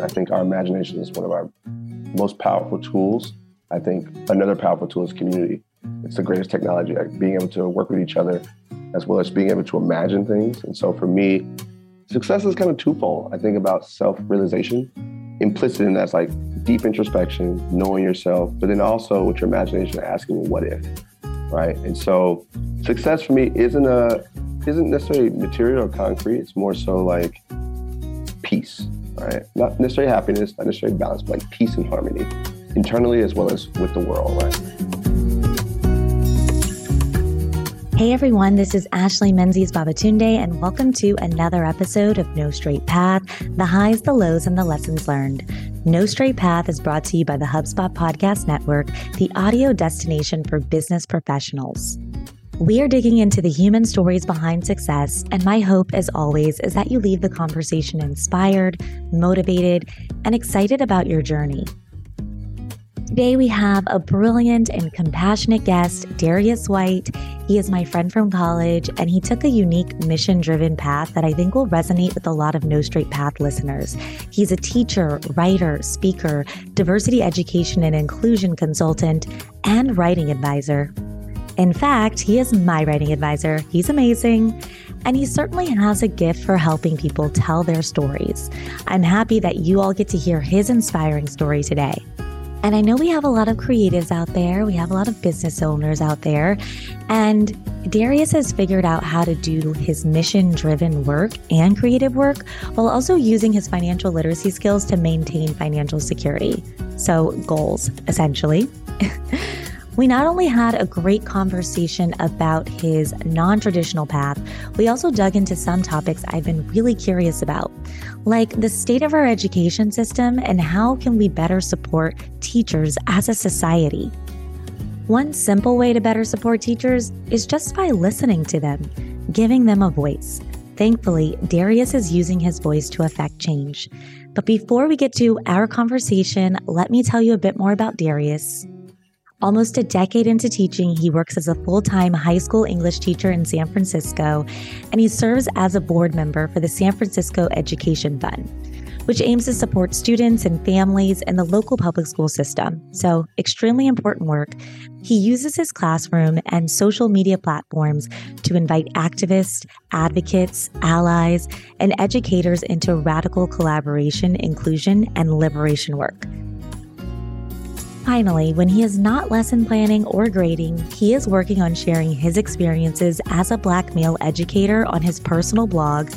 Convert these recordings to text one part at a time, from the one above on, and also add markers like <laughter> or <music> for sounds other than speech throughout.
I think our imagination is one of our most powerful tools. I think another powerful tool is community. It's the greatest technology, like being able to work with each other as well as being able to imagine things. And so for me, success is kind of twofold. I think about self realization, implicit in that's like deep introspection, knowing yourself, but then also with your imagination, asking what if, right? And so success for me isn't a isn't necessarily material or concrete. It's more so like peace, right? Not necessarily happiness, not necessarily balance, but like peace and harmony internally as well as with the world, right? Hey everyone, this is Ashley Menzies Babatunde, and welcome to another episode of No Straight Path the highs, the lows, and the lessons learned. No Straight Path is brought to you by the HubSpot Podcast Network, the audio destination for business professionals. We are digging into the human stories behind success, and my hope, as always, is that you leave the conversation inspired, motivated, and excited about your journey. Today, we have a brilliant and compassionate guest, Darius White. He is my friend from college, and he took a unique mission driven path that I think will resonate with a lot of No Straight Path listeners. He's a teacher, writer, speaker, diversity education and inclusion consultant, and writing advisor. In fact, he is my writing advisor. He's amazing. And he certainly has a gift for helping people tell their stories. I'm happy that you all get to hear his inspiring story today. And I know we have a lot of creatives out there, we have a lot of business owners out there. And Darius has figured out how to do his mission driven work and creative work while also using his financial literacy skills to maintain financial security. So, goals, essentially. <laughs> We not only had a great conversation about his non traditional path, we also dug into some topics I've been really curious about, like the state of our education system and how can we better support teachers as a society. One simple way to better support teachers is just by listening to them, giving them a voice. Thankfully, Darius is using his voice to affect change. But before we get to our conversation, let me tell you a bit more about Darius. Almost a decade into teaching, he works as a full time high school English teacher in San Francisco, and he serves as a board member for the San Francisco Education Fund, which aims to support students and families in the local public school system. So, extremely important work. He uses his classroom and social media platforms to invite activists, advocates, allies, and educators into radical collaboration, inclusion, and liberation work. Finally, when he is not lesson planning or grading, he is working on sharing his experiences as a black male educator on his personal blog,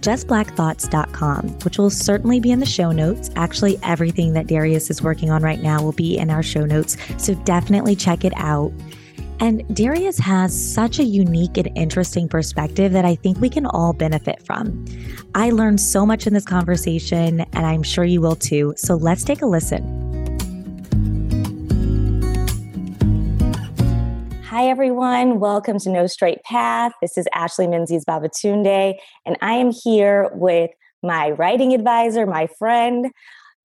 justblackthoughts.com, which will certainly be in the show notes. Actually, everything that Darius is working on right now will be in our show notes, so definitely check it out. And Darius has such a unique and interesting perspective that I think we can all benefit from. I learned so much in this conversation, and I'm sure you will too. So let's take a listen. Hi, everyone. Welcome to No Straight Path. This is Ashley Menzies Babatunde, and I am here with my writing advisor, my friend,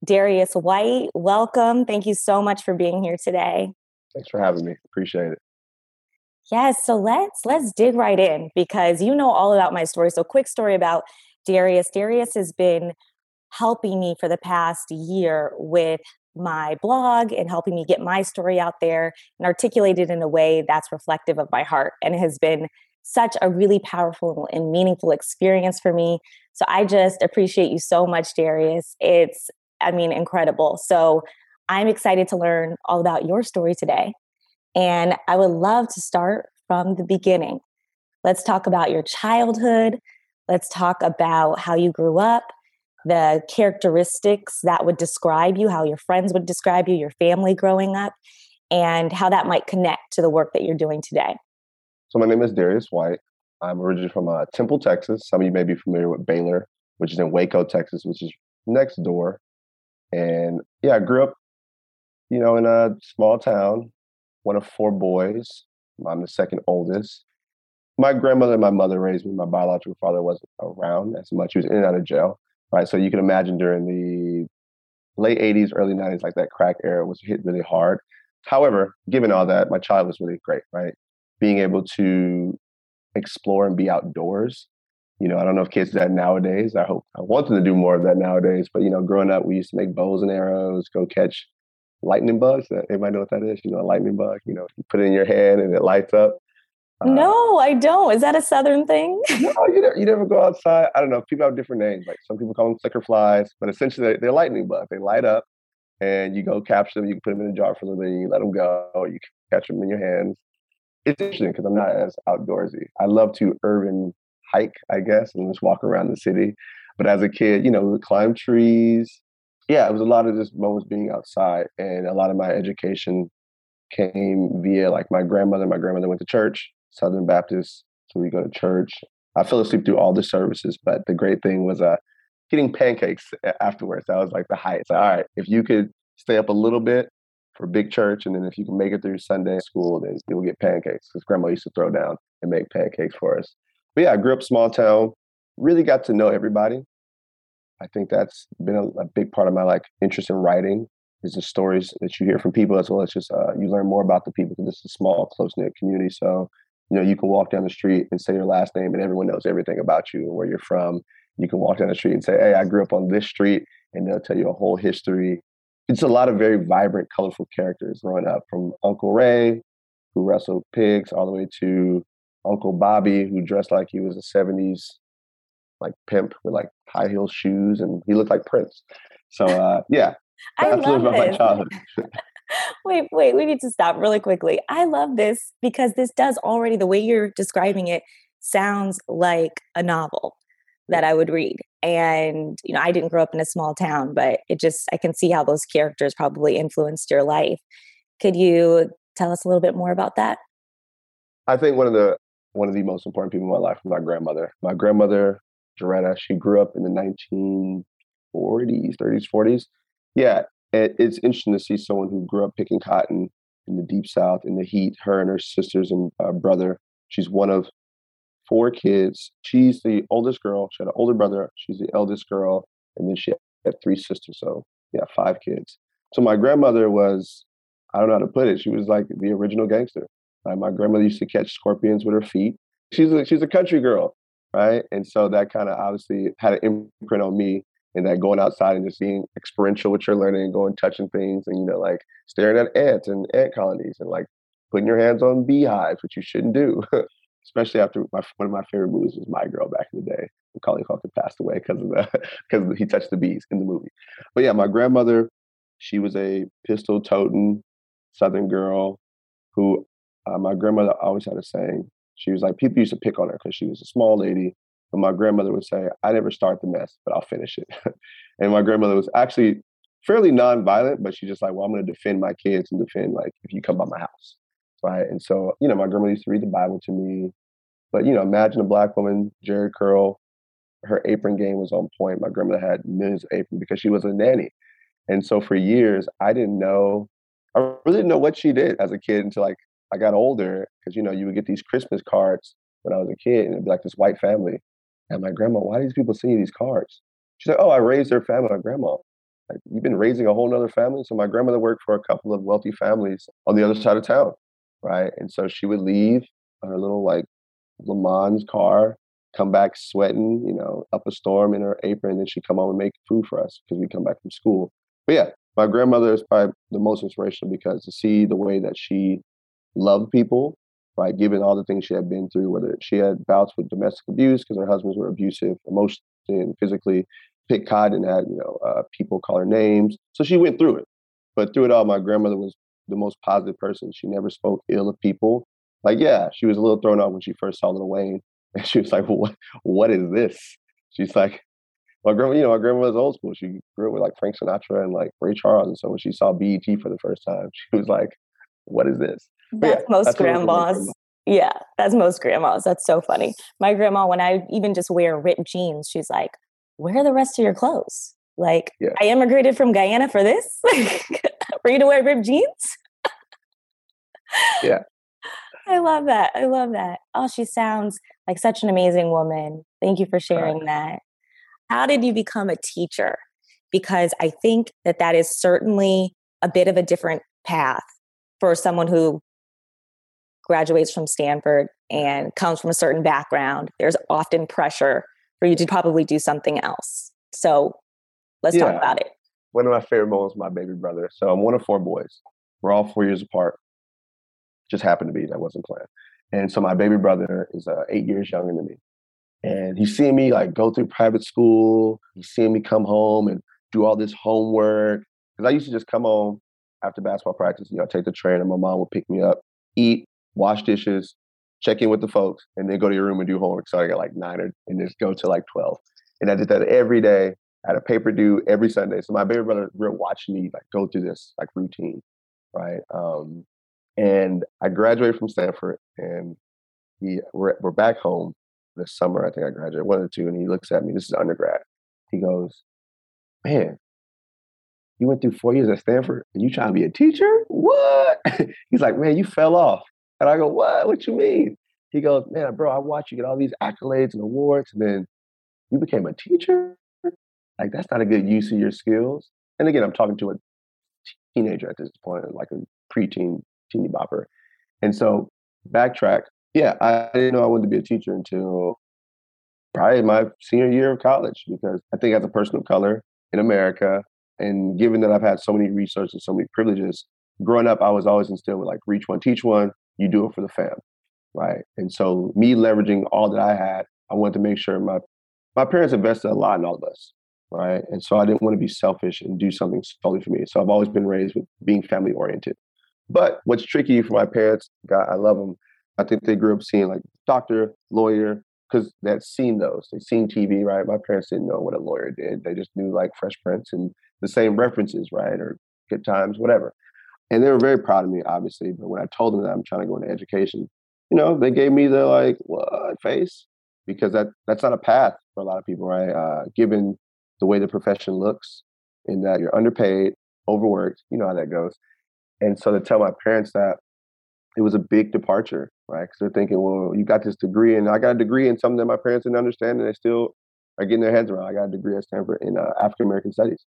Darius White. Welcome. Thank you so much for being here today. Thanks for having me. Appreciate it. Yes, so let's let's dig right in because you know all about my story. So quick story about Darius. Darius has been helping me for the past year with my blog and helping me get my story out there and articulate it in a way that's reflective of my heart. And it has been such a really powerful and meaningful experience for me. So I just appreciate you so much, Darius. It's, I mean, incredible. So I'm excited to learn all about your story today. And I would love to start from the beginning. Let's talk about your childhood. Let's talk about how you grew up the characteristics that would describe you, how your friends would describe you, your family growing up, and how that might connect to the work that you're doing today. So, my name is Darius White. I'm originally from uh, Temple, Texas. Some of you may be familiar with Baylor, which is in Waco, Texas, which is next door. And yeah, I grew up, you know, in a small town, one of four boys. I'm the second oldest. My grandmother and my mother raised me. My biological father wasn't around as much. He was in and out of jail right? So you can imagine during the late 80s, early 90s, like that crack era was hit really hard. However, given all that, my child was really great, right? Being able to explore and be outdoors you know, I don't know if kids do that nowadays. I hope I want them to do more of that nowadays. But you know, growing up, we used to make bows and arrows, go catch lightning bugs. Uh, Everybody know what that is? You know, a lightning bug. You know, you put it in your hand and it lights up. Uh, no, I don't. Is that a southern thing? <laughs> no, you never, you never go outside. I don't know. People have different names. Like some people call them clicker flies, but essentially they're, they're lightning bugs. They light up, and you go capture them. You can put them in a jar for a little bit. And you let them go. You catch them in your hands. It's interesting because I'm not as outdoorsy. I love to urban hike, I guess, and just walk around the city. But as a kid, you know, we would climb trees. Yeah, it was a lot of just moments being outside, and a lot of my education came via like my grandmother. My grandmother went to church, Southern Baptist, so we go to church. I fell asleep through all the services, but the great thing was uh, getting pancakes afterwards. That was like the height. So, all right, if you could stay up a little bit for big church, and then if you can make it through Sunday school, then you'll get pancakes. Because grandma used to throw down and make pancakes for us. But yeah, I grew up small town, really got to know everybody. I think that's been a, a big part of my like interest in writing is the stories that you hear from people as well as just uh, you learn more about the people because it's a small close knit community. So you know you can walk down the street and say your last name and everyone knows everything about you and where you're from. You can walk down the street and say, "Hey, I grew up on this street," and they'll tell you a whole history. It's a lot of very vibrant, colorful characters growing up, from Uncle Ray, who wrestled pigs, all the way to Uncle Bobby, who dressed like he was a 70s like pimp with like high heel shoes and he looked like Prince. So uh yeah. <laughs> I love this. <laughs> wait, wait, we need to stop really quickly. I love this because this does already the way you're describing it sounds like a novel that I would read. And you know, I didn't grow up in a small town, but it just I can see how those characters probably influenced your life. Could you tell us a little bit more about that? I think one of the one of the most important people in my life was my grandmother. My grandmother, Joretta, she grew up in the 1940s, 30s, 40s. Yeah, it's interesting to see someone who grew up picking cotton in the deep south in the heat. Her and her sisters and uh, brother. She's one of four kids. She's the oldest girl. She had an older brother. She's the eldest girl, and then she had three sisters. So yeah, five kids. So my grandmother was, I don't know how to put it. She was like the original gangster. Uh, my grandmother used to catch scorpions with her feet. She's a, she's a country girl, right? And so that kind of obviously had an imprint on me. And that going outside and just being experiential with your learning and going touching things and you know like staring at ants and ant colonies and like putting your hands on beehives, which you shouldn't do. <laughs> Especially after my, one of my favorite movies was My Girl back in the day. Macaulay Culkin passed away because of the <laughs> because he touched the bees in the movie. But yeah, my grandmother, she was a pistol toting Southern girl who uh, my grandmother always had a saying. She was like, people used to pick on her because she was a small lady. But my grandmother would say, I never start the mess, but I'll finish it. <laughs> and my grandmother was actually fairly nonviolent, but she's just like, well, I'm going to defend my kids and defend, like, if you come by my house. Right. And so, you know, my grandmother used to read the Bible to me. But, you know, imagine a black woman, Jheri curl, her apron game was on point. My grandmother had millions of aprons because she was a nanny. And so for years, I didn't know, I really didn't know what she did as a kid until like I got older, because you know, you would get these Christmas cards when I was a kid, and it'd be like this white family. And my grandma, why do these people send you these cards? She's like, oh, I raised their family. My grandma, like, you've been raising a whole other family. So my grandmother worked for a couple of wealthy families on the other side of town, right? And so she would leave her little like Le Mans car, come back sweating, you know, up a storm in her apron, and then she'd come home and make food for us because we come back from school. But yeah, my grandmother is probably the most inspirational because to see the way that she loved people, right? Given all the things she had been through, whether she had bouts with domestic abuse because her husbands were abusive emotionally and physically, picked cotton, had you know uh, people call her names, so she went through it. But through it all, my grandmother was the most positive person. She never spoke ill of people. Like, yeah, she was a little thrown off when she first saw Lil Wayne, <laughs> and she was like, "What? What is this?" She's like, "My grandma, you know, my grandma was old school. She grew up with like Frank Sinatra and like Ray Charles, and so when she saw BET for the first time, <laughs> she was like, "What is this?" That's yeah, most that's grandmas. Yeah, that's most grandmas. That's so funny. My grandma, when I even just wear ripped jeans, she's like, "Where are the rest of your clothes?" Like, yeah. I immigrated from Guyana for this. <laughs> for you to wear ripped jeans. yeah. <laughs> I love that. I love that. Oh, she sounds like such an amazing woman. Thank you for sharing right. that. How did you become a teacher? Because I think that that is certainly a bit of a different path for someone who graduates from Stanford and comes from a certain background, there's often pressure for you to probably do something else. So let's yeah. talk about it. One of my favorite moments, my baby brother. So I'm one of four boys. We're all four years apart. Just happened to be that wasn't planned. And so my baby brother is uh, eight years younger than me. And he's seeing me like go through private school. He's seeing me come home and do all this homework. Because I used to just come home after basketball practice, you know, take the train and my mom would pick me up, eat, wash dishes, check in with the folks, and then go to your room and do homework. So I got like nine or, and just go to like 12. And I did that every day. I had a paper due every Sunday. So my baby brother were watching me like go through this like routine, right? Um, and I graduated from Stanford, and he we're, we're back home this summer. I think I graduated one of the two, and he looks at me. This is undergrad. He goes, "Man, you went through four years at Stanford, and you trying to be a teacher? What?" <laughs> He's like, "Man, you fell off." And I go, "What? What you mean?" He goes, "Man, bro, I watched you get all these accolades and awards, and then you became a teacher. Like that's not a good use of your skills." And again, I'm talking to a teenager at this point, like a preteen teeny bopper. And so backtrack, yeah, I didn't know I wanted to be a teacher until probably my senior year of college because I think as a person of color in America, and given that I've had so many resources, so many privileges, growing up, I was always instilled with like reach one, teach one, you do it for the fam, right? And so me leveraging all that I had, I wanted to make sure my my parents invested a lot in all of us, right? And so I didn't want to be selfish and do something solely for me. So I've always been raised with being family oriented. But what's tricky for my parents, God, I love them. I think they grew up seeing like doctor, lawyer, because they'd seen those. They'd seen TV, right? My parents didn't know what a lawyer did. They just knew like Fresh Prince and the same references, right? Or Good Times, whatever. And they were very proud of me, obviously. But when I told them that I'm trying to go into education, you know, they gave me the like, what face? Because that that's not a path for a lot of people, right? Uh, given the way the profession looks, in that you're underpaid, overworked, you know how that goes. And so to tell my parents that it was a big departure, right? Because they're thinking, well, you got this degree, and I got a degree in something that my parents didn't understand, and they still are getting their heads around. I got a degree at Stanford in uh, African American Studies,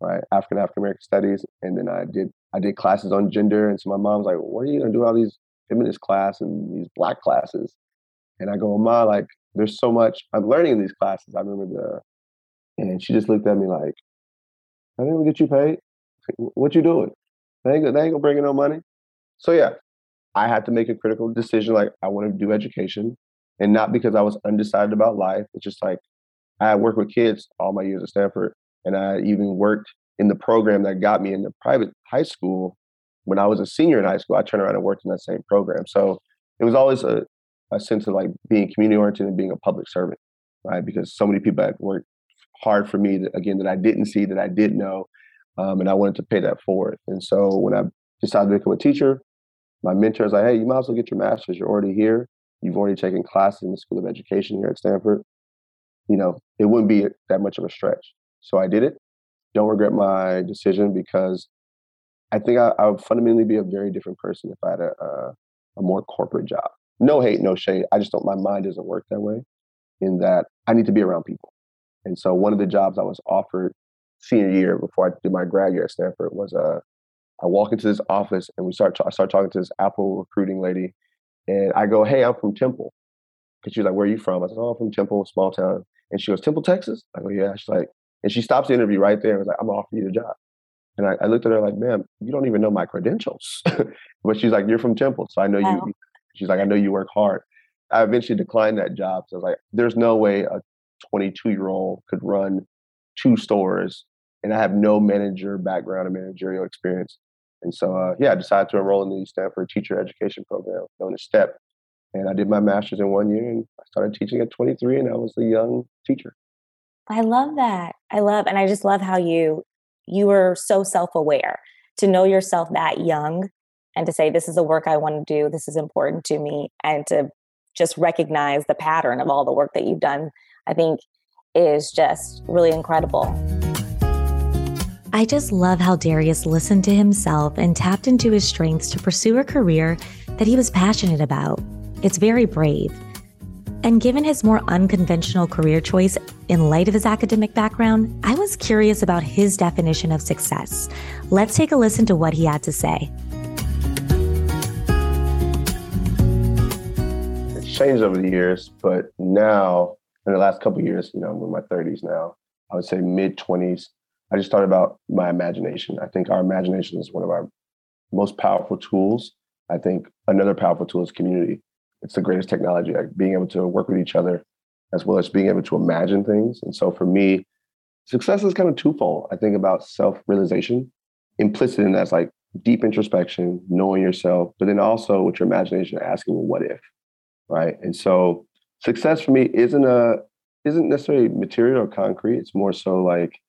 right? African African American Studies, and then I did I did classes on gender, and so my mom's like, "What are you gonna do all these feminist class and these black classes?" And I go, "Ma, like, there's so much I'm learning in these classes." I remember the, and she just looked at me like, "I didn't get you paid. What you doing?" They ain't, they ain't gonna bring in no money. So yeah, I had to make a critical decision. Like I want to do education, and not because I was undecided about life. It's just like I worked with kids all my years at Stanford, and I even worked in the program that got me into private high school. When I was a senior in high school, I turned around and worked in that same program. So it was always a, a sense of like being community oriented and being a public servant, right? Because so many people had worked hard for me that again that I didn't see, that I did know, um, and I wanted to pay that forward. And so when I decided to become a teacher, my mentor was like, "Hey, you might as well get your master's. You're already here. You've already taken classes in the School of Education here at Stanford. You know, it wouldn't be that much of a stretch." So I did it. Don't regret my decision because I think I, I would fundamentally be a very different person if I had a, a, a more corporate job. No hate, no shade. I just don't. My mind doesn't work that way. In that I need to be around people. And so one of the jobs I was offered senior year before I did my grad year at Stanford was uh, I walk into this office and we start. I start talking to this Apple recruiting lady, and I go, "Hey, I'm from Temple." Because she's like, "Where are you from?" I said, "Oh, I'm from Temple, small town." And she goes, "Temple, Texas." I go, "Yeah." She's like, and she stops the interview right there and was like, "I'm gonna offer you the job." And I, I looked at her like, "Ma'am, you don't even know my credentials." <laughs> but she's like, "You're from Temple, so I know wow. you." She's like, "I know you work hard." I eventually declined that job. So I was like, "There's no way a 22 year old could run two stores and I have no manager background or managerial experience. And so, uh, yeah, I decided to enroll in the Stanford Teacher Education Program, known as STEP. And I did my master's in one year and I started teaching at 23 and I was a young teacher. I love that. I love, and I just love how you, you were so self-aware to know yourself that young and to say, this is the work I want to do. This is important to me. And to just recognize the pattern of all the work that you've done, I think is just really incredible. I just love how Darius listened to himself and tapped into his strengths to pursue a career that he was passionate about. It's very brave. And given his more unconventional career choice in light of his academic background, I was curious about his definition of success. Let's take a listen to what he had to say. It's changed over the years, but now in the last couple years, you know, I'm in my 30s now. I would say mid 20s. I just thought about my imagination. I think our imagination is one of our most powerful tools. I think another powerful tool is community. It's the greatest technology, like being able to work with each other as well as being able to imagine things. And so for me, success is kind of twofold. I think about self realization. Implicit in that's like deep introspection, knowing yourself, but then also with your imagination, asking, what if? Right. And so success for me isn't a isn't necessarily material or concrete. It's more so like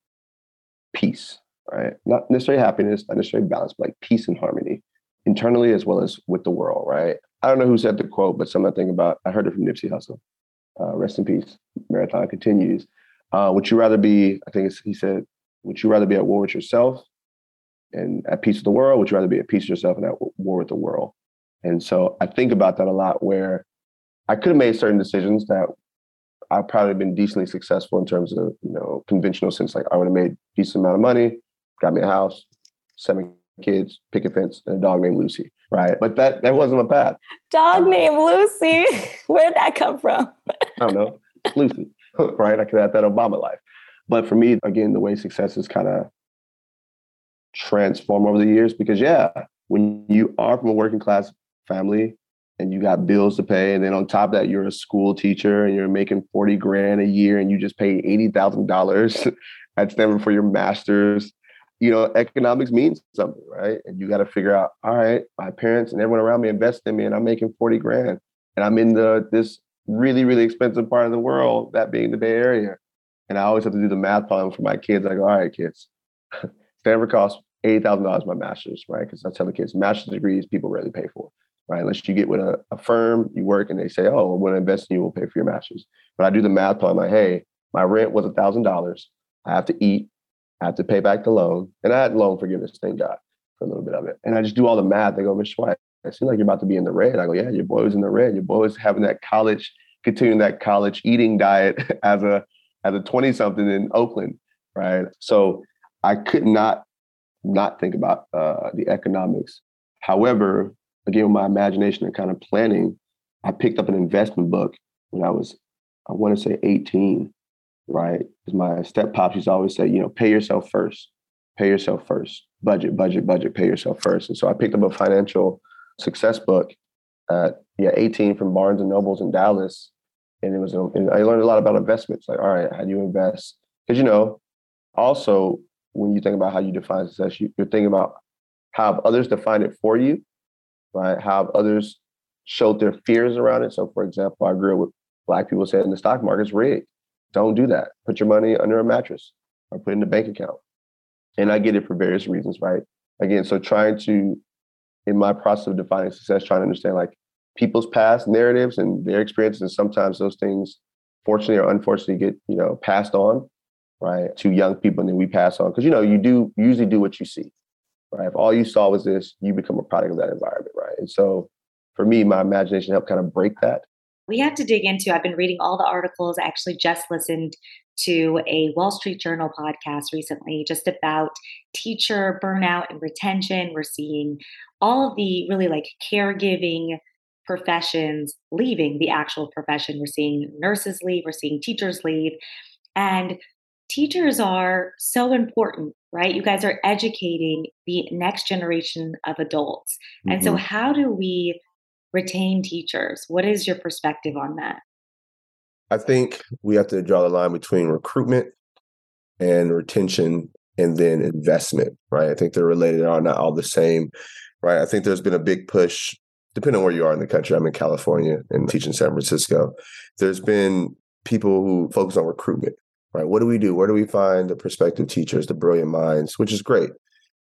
peace, right? Not necessarily happiness, not necessarily balance, but like peace and harmony internally as well as with the world, right? I don't know who said the quote, but something I think about, I heard it from Nipsey Hussle. Uh, rest in peace. Marathon continues. Uh, would you rather be, I think he said, would you rather be at war with yourself and at peace with the world? Would you rather be at peace with yourself and at war with the world? And so I think about that a lot where I could have made certain decisions that I've probably been decently successful in terms of, you know, conventional sense. Like I would have made decent amount of money, got me a house, seven kids, picket fence, and a dog named Lucy. Right. But that that wasn't my path. Dog named Lucy. <laughs> Where'd that come from? I don't know. Lucy. <laughs> right. I could have that Obama life. But for me, again, the way success is kind of transformed over the years, because yeah, when you are from a working class family, and you got bills to pay. And then on top of that, you're a school teacher and you're making 40 grand a year and you just pay $80,000 <laughs> at Stanford for your master's. You know, economics means something, right? And you got to figure out, all right, my parents and everyone around me invest in me and I'm making 40 grand. And I'm in the this really, really expensive part of the world, that being the Bay Area. And I always have to do the math problem for my kids. I go, all right, kids, <laughs> Stanford costs $80,000 my master's, right? Because I tell the kids, master's degrees people rarely pay for right? Unless you get with a, a firm, you work and they say, oh, want to invest in you, we'll pay for your master's. But I do the math problem. Like, hey, my rent was a $1,000. I have to eat, I have to pay back the loan. And I had loan forgiveness, thank God, for a little bit of it. And I just do all the math. They go, Mr. White, it seems like you're about to be in the red. I go, yeah, your boy was in the red. Your boy was having that college, continuing that college eating diet <laughs> as a as a 20 something in Oakland, right? So I could not not think about uh, the economics. However, again, with my imagination and kind of planning, I picked up an investment book when I was, I want to say 18, right? Because my step pops used to always say, you know, pay yourself first, pay yourself first, budget, budget, budget, pay yourself first. And so I picked up a financial success book at yeah 18 from Barnes and Nobles in Dallas, and it was and I learned a lot about investments. Like, all right, how do you invest? Because you know, also when you think about how you define success, you, you're thinking about how others define it for you right? How others showed their fears around it. So, for example, I grew up with black people saying the stock market's rigged. Don't do that. Put your money under a mattress or put it in a bank account. And I get it for various reasons, right? Again, so trying to, in my process of defining success, trying to understand like people's past narratives and their experiences, and sometimes those things, fortunately or unfortunately, get you know passed on, right, to young people, and then we pass on because you know you do usually do what you see, right? If all you saw was this, you become a product of that environment, right? And so for me, my imagination helped kind of break that. We have to dig into, I've been reading all the articles. I actually just listened to a Wall Street Journal podcast recently just about teacher burnout and retention. We're seeing all of the really like caregiving professions leaving the actual profession. We're seeing nurses leave, we're seeing teachers leave. And teachers are so important, right? You guys are educating the next generation of adults. Mm-hmm. And so, mm-hmm. how do we retain teachers? What is your perspective on that? I think we have to draw the line between recruitment and retention and then investment, right? I think they're related, are not all the same, right? I think there's been a big push, depending on where you are in the country. I'm in California and teach in San Francisco. There's been people who focus on recruitment, right? What do we do? Where do we find the prospective teachers, the brilliant minds, which is great.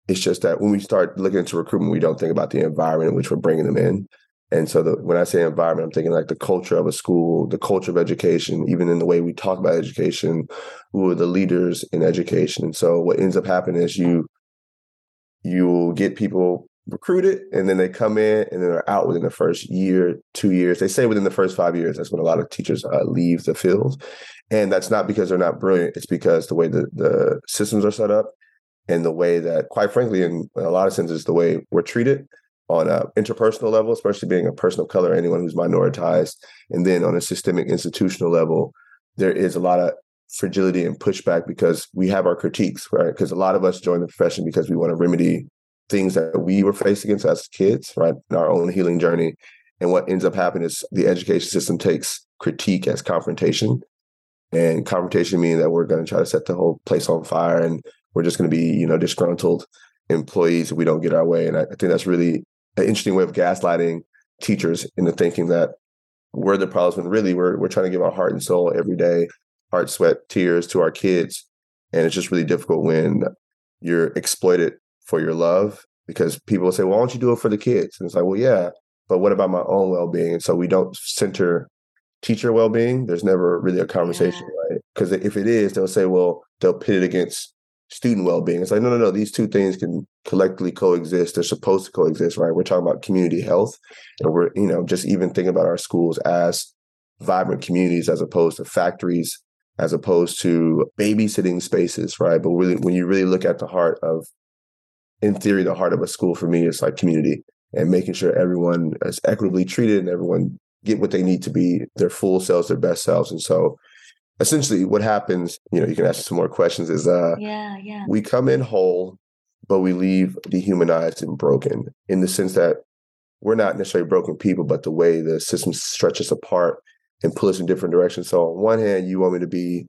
It's just that when we start looking into recruitment, we don't think about the environment in which we're bringing them in. And so the, when I say environment, I'm thinking like the culture of a school, the culture of education, even in the way we talk about education, who are the leaders in education. And so what ends up happening is you you'll get people recruited and then they come in and then they're out within the first year, two years. They say within the first five years. That's when a lot of teachers uh, leave the field. And that's not because they're not brilliant. It's because the way the, the systems are set up and the way that, quite frankly, in a lot of senses, the way we're treated on an interpersonal level, especially being a person of color, anyone who's minoritized, and then on a systemic institutional level, there is a lot of fragility and pushback because we have our critiques, right? Because a lot of us join the profession because we want to remedy things that we were faced against as kids, right? In our own healing journey. And what ends up happening is the education system takes critique as confrontation. And confrontation meaning that we're going to try to set the whole place on fire and we're just going to be, you know, disgruntled employees if we don't get our way. And I, I think that's really an interesting way of gaslighting teachers into thinking that we're the problems when really we're we're trying to give our heart and soul every day, heart, sweat, tears to our kids. And it's just really difficult when you're exploited for your love because people will say, well, why don't you do it for the kids? And it's like, well, yeah, but what about my own well being? And so we don't center teacher well being. There's never really a conversation, yeah. right? Because if it is, they'll say, well, they'll pit it against student well-being. It's like, no, no, no, these two things can collectively coexist. They're supposed to coexist, right? We're talking about community health. And we're, you know, just even thinking about our schools as vibrant communities as opposed to factories, as opposed to babysitting spaces, right? But really when you really look at the heart of in theory, the heart of a school for me is like community and making sure everyone is equitably treated and everyone get what they need to be their full selves, their best selves. And so essentially what happens, you know, you can ask some more questions is uh yeah, yeah. we come in whole, but we leave dehumanized and broken in the sense that we're not necessarily broken people, but the way the system stretches apart and pull us in different directions. So on one hand, you want me to be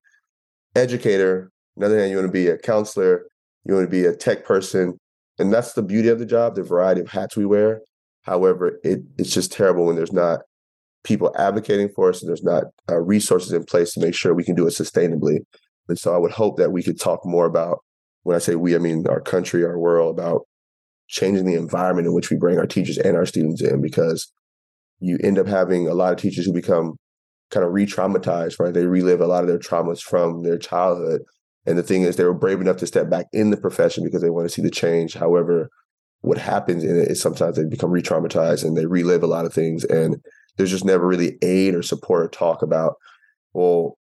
educator, another hand, you want to be a counselor, you want to be a tech person. And that's the beauty of the job, the variety of hats we wear. However, it, it's just terrible when there's not people advocating for us and there's not uh, resources in place to make sure we can do it sustainably. And so I would hope that we could talk more about, when I say we, I mean our country, our world, about changing the environment in which we bring our teachers and our students in because you end up having a lot of teachers who become kind of re-traumatized, right? They relive a lot of their traumas from their childhood. And the thing is, they were brave enough to step back in the profession because they want to see the change. However, what happens in it is sometimes they become re-traumatized and they relive a lot of things. And there's just never really aid or support or talk about, well,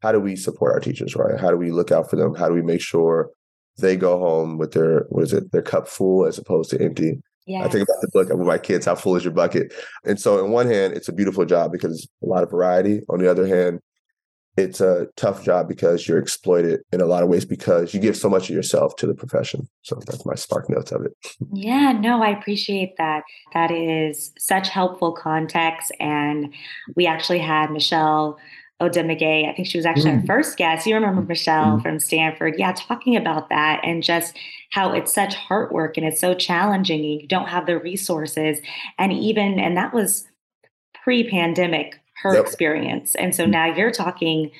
how do we support our teachers, right? How do we look out for them? How do we make sure they go home with their what is it, their cup full as opposed to empty? Yes. I think about the book with my kids, how full is your bucket? And so on one hand, it's a beautiful job because a lot of variety. On the other hand, it's a tough job because you're exploited in a lot of ways because you give so much of yourself to the profession. So that's my spark notes of it. Yeah, no, I appreciate that. That is such helpful context. And we actually had Michelle Odemagay, I think she was actually mm. our first guest. You remember Michelle mm. from Stanford. Yeah, talking about that and just how it's such hard work and it's so challenging. And You don't have the resources. And even, and that was pre pandemic her yep. experience. And so mm. now you're talking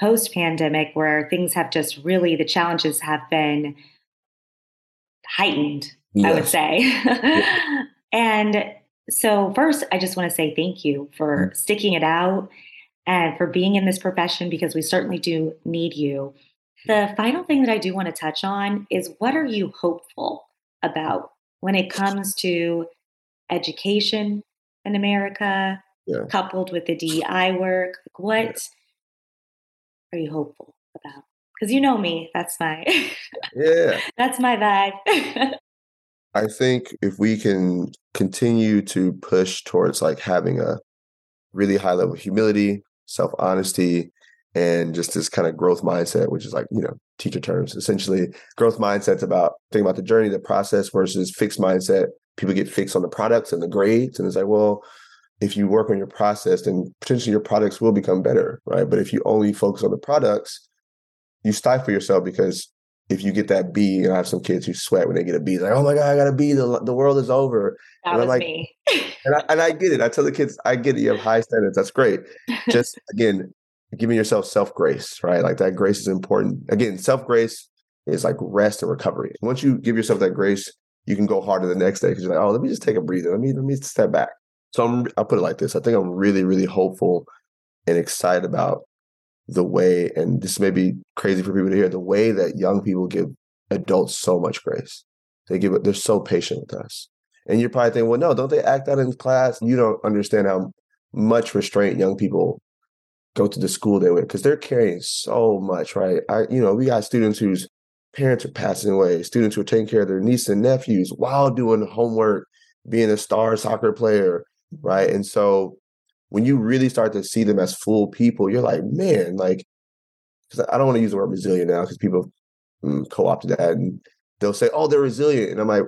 post pandemic where things have just really, the challenges have been heightened, yes. I would say. <laughs> And so, first, I just want to say thank you for mm. sticking it out and for being in this profession because we certainly do need you. The final thing that I do want to touch on is what are you hopeful about when it comes to education in America, yeah. coupled with the DEI work? What yeah. are you hopeful about? Because you know me, that's my <laughs> yeah, that's my vibe. <laughs> I think if we can continue to push towards like having a really high level of humility, self honesty, and just this kind of growth mindset, which is like, you know, teacher terms. Essentially, growth mindset's about thinking about the journey, the process versus fixed mindset. People get fixed on the products and the grades. And it's like, well, if you work on your process, then potentially your products will become better, right? But if you only focus on the products, you stifle yourself because if you get that B, and I have some kids who sweat when they get a B, like, oh my God, I got a B, the, the world is over. That and I'm like, me. <laughs> and, I, and I get it. I tell the kids, I get it. You have high standards. That's great. Just <laughs> again, giving yourself self grace, right? Like that grace is important. Again, self grace is like rest and recovery. Once you give yourself that grace, you can go harder the next day because you're like, oh, let me just take a breather. Let me let me step back. So I'm, I'll put it like this. I think I'm really, really hopeful and excited about the way, and this may be crazy for people to hear, the way that young people give adults so much grace. They give it, they're so patient with us. And you're probably thinking, well, no, don't they act out in class? You don't understand how much restraint young people go to the school they with because they're carrying so much, right? I, you know, we got students whose parents are passing away, students who are taking care of their nieces and nephews while doing homework, being a star soccer player, right? And so when you really start to see them as full people, you're like, man, like, because I don't want to use the word resilient now because people mm, co-opted that and they'll say, oh, they're resilient. And I'm like,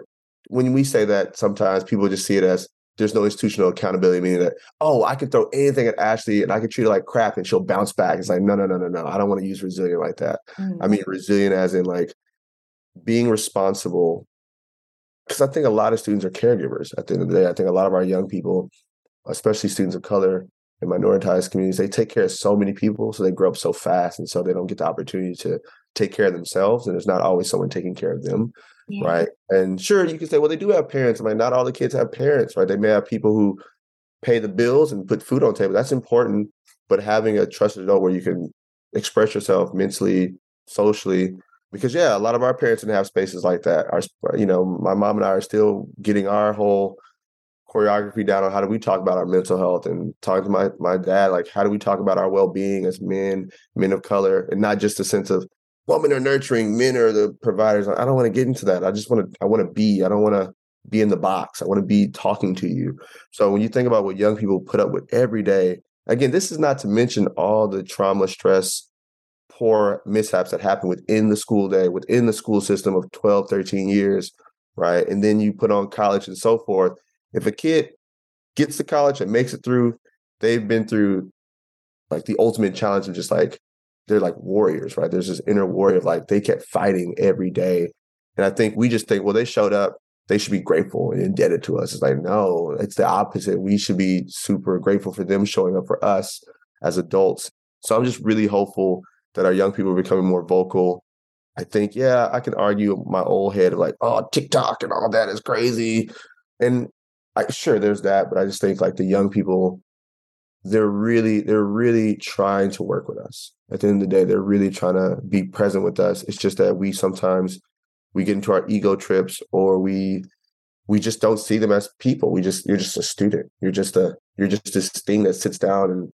when we say that, sometimes people just see it as there's no institutional accountability, meaning that, oh, I can throw anything at Ashley and I can treat her like crap and she'll bounce back. It's like, no, no, no, no, no. I don't want to use resilient like that. Mm. I mean, resilient as in like being responsible. Because I think a lot of students are caregivers at the end of the day. I think a lot of our young people, especially students of color and minoritized communities, they take care of so many people. So they grow up so fast. And so they don't get the opportunity to take care of themselves. And there's not always someone taking care of them yeah. right? And sure, you can say, well, they do have parents. I mean, not all the kids have parents, right? They may have people who pay the bills and put food on the table. That's important. But having a trusted adult where you can express yourself mentally, socially, because yeah, a lot of our parents didn't have spaces like that. Our, uh, you know, my mom and I are still getting our whole choreography down on how do we talk about our mental health and talking to my my dad like how do we talk about our well-being as men men of color and not just a sense of women are nurturing, men are the providers. I don't want to get into that. I just want to I want to be. I don't want to be in the box. I want to be talking to you. So when you think about what young people put up with every day, again, this is not to mention all the trauma, stress, poor mishaps that happen within the school day, within the school system of 12, 13 years, right? And then you put on college and so forth. If a kid gets to college and makes it through, they've been through like the ultimate challenge of just like they're like warriors, right? There's this inner warrior of like they kept fighting every day. And I think we just think, well, they showed up, they should be grateful and indebted to us. It's like, no, it's the opposite. We should be super grateful for them showing up for us as adults. So I'm just really hopeful that our young people are becoming more vocal. I think, yeah, I can argue my old head of like, oh, TikTok and all that is crazy. And I sure there's that, but I just think like the young people they're really they're really trying to work with us at the end of the day they're really trying to be present with us it's just that we sometimes we get into our ego trips or we we just don't see them as people we just you're just a student you're just a you're just this thing that sits down and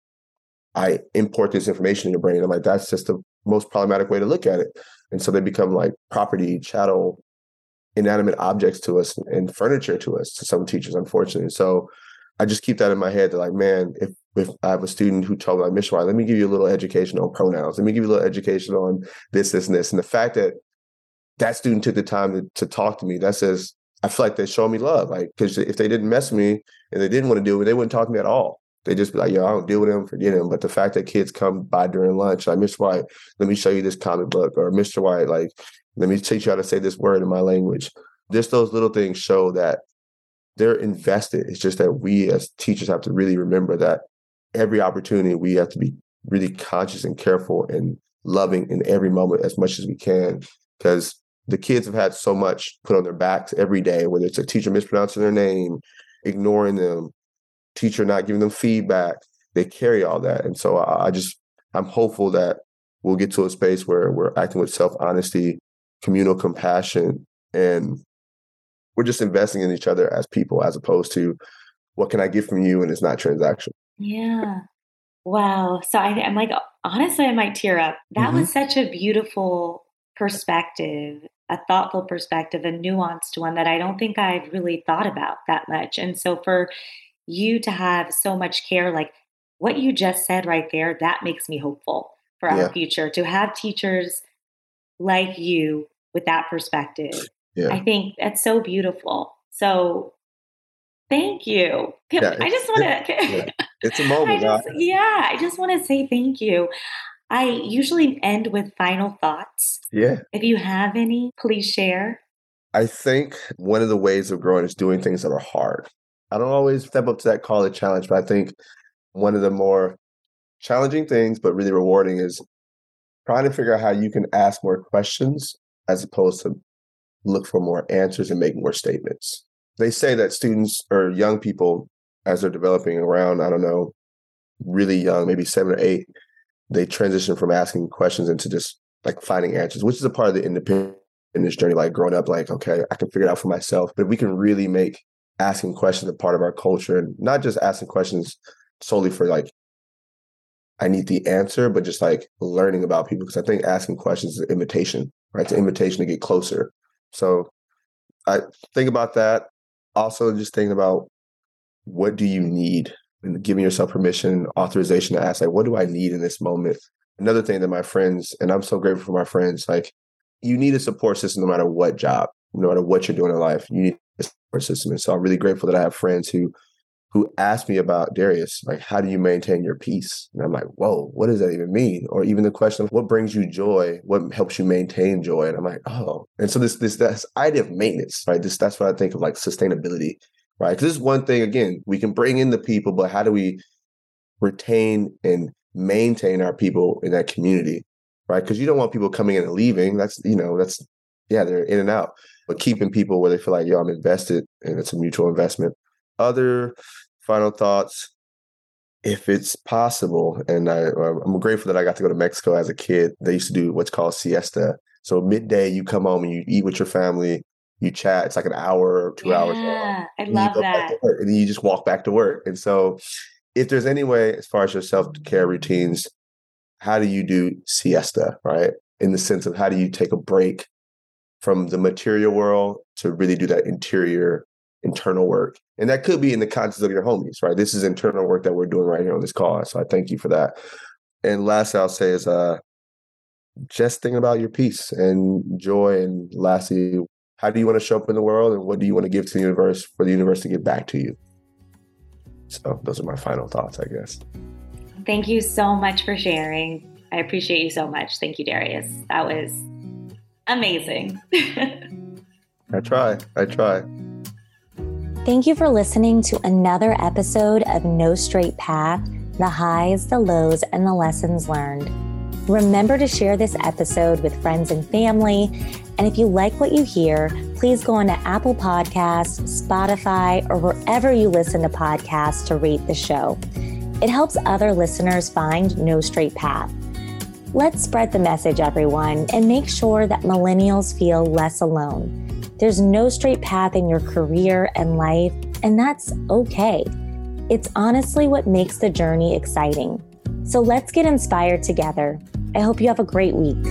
i import this information in your brain i'm like that's just the most problematic way to look at it and so they become like property chattel inanimate objects to us and furniture to us to some teachers unfortunately so i just keep that in my head that like man if if I have a student who told me, like. White, let me give you a little education on pronouns. Let me give you a little education on this, this, and this. And the fact that that student took the time to, to talk to me, that says, I feel like they're showing me love. Like, because if they didn't mess with me and they didn't want to do it, they wouldn't talk to me at all. They just be like, yo, I don't deal with them, forget them. But the fact that kids come by during lunch, like, Mr. White, let me show you this comic book, or Mr. White, like, let me teach you how to say this word in my language. Just those little things show that they're invested. It's just that we as teachers have to really remember that every opportunity, we have to be really conscious and careful and loving in every moment as much as we can because the kids have had so much put on their backs every day, whether it's a teacher mispronouncing their name, ignoring them, teacher not giving them feedback. They carry all that. And so I, I just, I'm hopeful that we'll get to a space where we're acting with self honesty, communal compassion, and we're just investing in each other as people as opposed to what can I get from you and it's not transactional. Yeah. Wow. So I, am like, honestly, I might tear up. That mm-hmm. was such a beautiful perspective, a thoughtful perspective, a nuanced one that I don't think I've really thought about that much. And so for you to have so much care, like what you just said right there, that makes me hopeful for yeah. our future to have teachers like you with that perspective. Yeah. I think that's so beautiful. So thank you. Yeah, I just want to. <laughs> It's a moment. I just, yeah, I just want to say thank you. I usually end with final thoughts. Yeah. If you have any, please share. I think one of the ways of growing is doing things that are hard. I don't always step up to that it challenge, but I think one of the more challenging things, but really rewarding, is trying to figure out how you can ask more questions as opposed to look for more answers and make more statements. They say that students or young people as they're developing around, I don't know, really young, maybe seven or eight, they transition from asking questions into just like finding answers, which is a part of the independence journey, like growing up, like, okay, I can figure it out for myself. But if we can really make asking questions a part of our culture and not just asking questions solely for like, I need the answer, but just like learning about people. Because I think asking questions is an invitation, right? It's an invitation to get closer. So I think about that. Also, just thinking about what do you need and giving yourself permission, authorization to ask, like, what do I need in this moment? Another thing that my friends, and I'm so grateful for my friends, like, you need a support system no matter what job, no matter what you're doing in life. You need system. And so I'm really grateful that I have friends who who asked me about Darius, like, how do you maintain your peace? And I'm like, whoa, what does that even mean? Or even the question of what brings you joy? What helps you maintain joy? And I'm like, oh. And so this this this idea of maintenance, right? This that's what I think of like sustainability, right? Because this is one thing, again, we can bring in the people, but how do we retain and maintain our people in that community? Right. Because you don't want people coming in and leaving. That's, you know, that's yeah, they're in and out. But keeping people where they feel like, yo, I'm invested and it's a mutual investment. Other final thoughts if it's possible and I, uh, i'm grateful that i got to go to mexico as a kid. They used to do what's called siesta. So midday you come home and you eat with your family you chat it's like an hour or two yeah, hours long, i love that. and then you just walk back to work. And so if there's any way as far as your self-care routines how do you do siesta right? In the sense of how do you take a break from the material world to really do that interior internal work. And that could be in the context of your homies, right? This is internal work that we're doing right here on this call. So I thank you for that. And last I'll say is uh just thinking about your peace and joy. And lastly, how do you want to show up in the world and what do you want to give to the universe for the universe to give back to you? So those are my final thoughts, I guess. Thank you so much for sharing. I appreciate you so much. Thank you, Darius. That was amazing. I try. I try. Thank you for listening to another episode of No Straight Path the highs, the lows, and the lessons learned. Remember to share this episode with friends and family. And if you like what you hear, please go on to Apple Podcasts, Spotify, or wherever you listen to podcasts to rate the show. It helps other listeners find No Straight Path. Let's spread the message, everyone, and make sure that millennials feel less alone. There's no straight path in your career and life, and that's okay. It's honestly what makes the journey exciting. So let's get inspired together. I hope you have a great week.